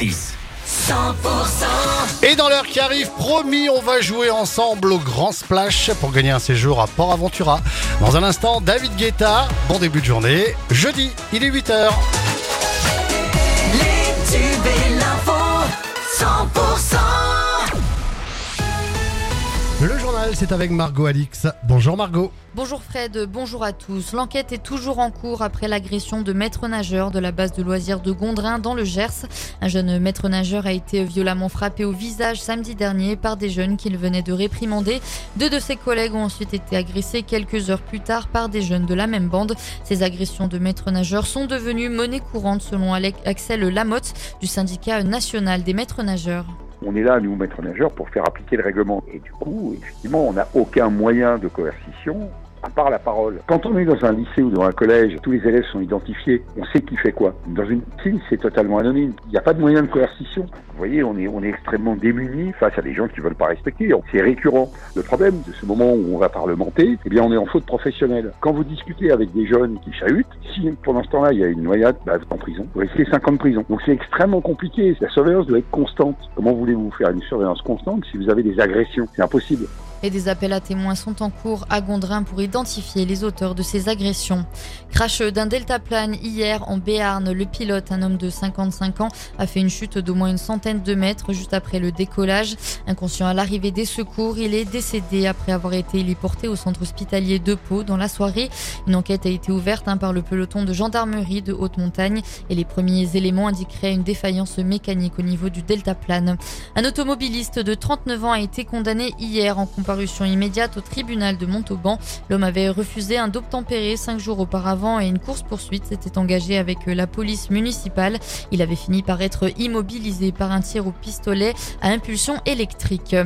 100% Et dans l'heure qui arrive, promis, on va jouer ensemble au Grand Splash pour gagner un séjour à Port Aventura. Dans un instant, David Guetta, bon début de journée. Jeudi, il est 8h. Les tubes c'est avec Margot Alix. Bonjour Margot. Bonjour Fred, bonjour à tous. L'enquête est toujours en cours après l'agression de maître nageur de la base de loisirs de Gondrin dans le Gers. Un jeune maître nageur a été violemment frappé au visage samedi dernier par des jeunes qu'il venait de réprimander. Deux de ses collègues ont ensuite été agressés quelques heures plus tard par des jeunes de la même bande. Ces agressions de maître nageurs sont devenues monnaie courante selon Axel Lamotte du syndicat national des maîtres nageurs. On est là, nous, maîtres nageurs, pour faire appliquer le règlement. Et du coup, effectivement, on n'a aucun moyen de coercition à part la parole. Quand on est dans un lycée ou dans un collège, tous les élèves sont identifiés, on sait qui fait quoi. Dans une piscine, c'est totalement anonyme. Il n'y a pas de moyen de coercition. Vous voyez, on est, extrêmement démunis face à des gens qui veulent pas respecter. C'est récurrent. Le problème de ce moment où on va parlementer, eh bien, on est en faute professionnelle. Quand vous discutez avec des jeunes qui chahutent, si pendant ce temps-là, il y a une noyade, bah, en prison. Vous risquez 5 ans de prison. Donc c'est extrêmement compliqué. La surveillance doit être constante. Comment voulez-vous faire une surveillance constante si vous avez des agressions? C'est impossible. Et des appels à témoins sont en cours à Gondrin pour identifier les auteurs de ces agressions. Crash d'un deltaplane hier en Béarn. Le pilote, un homme de 55 ans, a fait une chute d'au moins une centaine de mètres juste après le décollage. Inconscient à l'arrivée des secours, il est décédé après avoir été héliporté au centre hospitalier de Pau dans la soirée. Une enquête a été ouverte hein, par le peloton de gendarmerie de haute montagne et les premiers éléments indiqueraient une défaillance mécanique au niveau du deltaplane. Un automobiliste de 39 ans a été condamné hier en comparution immédiate au tribunal de Montauban. L'homme avait refusé un d'obtempérer cinq jours auparavant et une course-poursuite s'était engagée avec la police municipale. Il avait fini par être immobilisé par un tir au pistolet à impulsion électrique.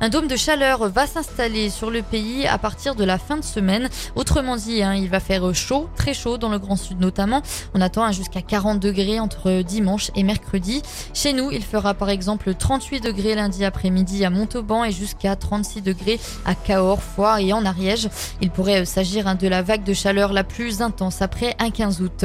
Un dôme de chaleur va s'installer sur le pays à partir de la fin de semaine. Autrement dit, hein, il va faire chaud, très chaud dans le Grand Sud notamment. On attend jusqu'à 40 degrés entre dimanche et mercredi. Chez nous, il fera par exemple 38 degrés lundi après-midi à Montauban et jusqu'à 36 degrés à Cahors, Foire et en Ariège. Il pourrait s'agir de la vague de chaleur la plus intense après un 15 août.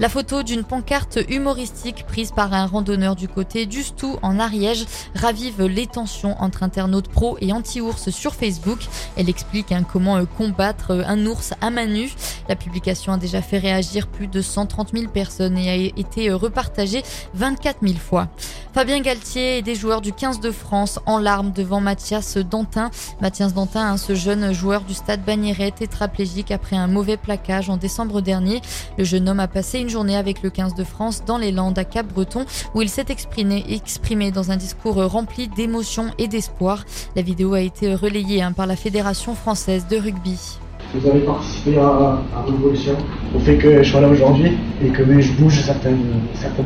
La photo d'une pancarte humoristique prise par un randonneur du côté du Stou en Ariège ravive les tensions entre internautes pro et anti-ours sur Facebook. Elle explique hein, comment euh, combattre un ours à main nue. La publication a déjà fait réagir plus de 130 000 personnes et a été repartagée 24 000 fois. Fabien Galtier et des joueurs du 15 de France en larmes devant Mathias Dantin. Mathias Dantin, hein, ce jeune joueur du stade Bagnéret, tétraplégique après un mauvais plaquage en décembre dernier. Le jeune homme a passé une journée avec le 15 de France dans les Landes à Cap-Breton où il s'est exprimé, dans un discours rempli d'émotion et d'espoir. La vidéo a été relayée hein, par la Fédération française de rugby. Vous avez participé à, à Révolution, au fait que je sois là aujourd'hui et que je bouge certaines,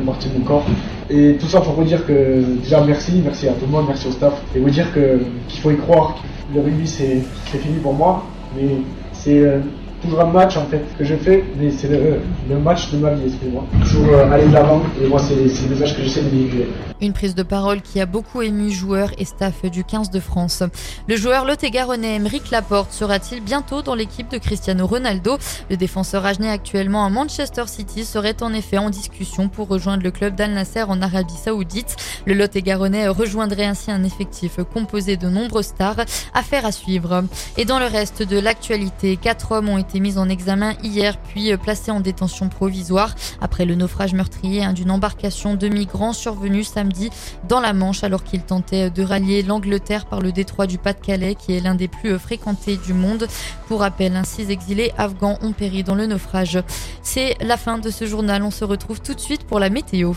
parties de mon corps. Et tout ça pour vous dire que déjà merci, merci à tout le monde, merci au staff, et vous dire qu'il faut y croire. Le rugby c'est fini pour moi, mais c'est euh, toujours un match en fait que je fais, mais c'est le, match de ma vie, excusez-moi. Toujours euh, aller de l'avant, et moi c'est le message que j'essaie de véhiculer. Une prise de parole qui a beaucoup ému joueurs et staff du 15 de France. Le joueur lot-et-garonnais Emeric Laporte sera-t-il bientôt dans l'équipe de Cristiano Ronaldo? Le défenseur agenais actuellement à Manchester City serait en effet en discussion pour rejoindre le club d'Al Nasser en Arabie Saoudite. Le lot-et-garonnais rejoindrait ainsi un effectif composé de nombreux stars. Affaire à suivre. Et dans le reste de l'actualité, quatre hommes ont été mis en examen hier puis placés en détention provisoire après le naufrage meurtrier hein, d'une embarcation de migrants survenue samedi dans la Manche alors qu'il tentait de rallier l'Angleterre par le détroit du Pas-de-Calais qui est l'un des plus fréquentés du monde. Pour rappel, un six exilés afghans ont péri dans le naufrage. C'est la fin de ce journal. On se retrouve tout de suite pour la météo.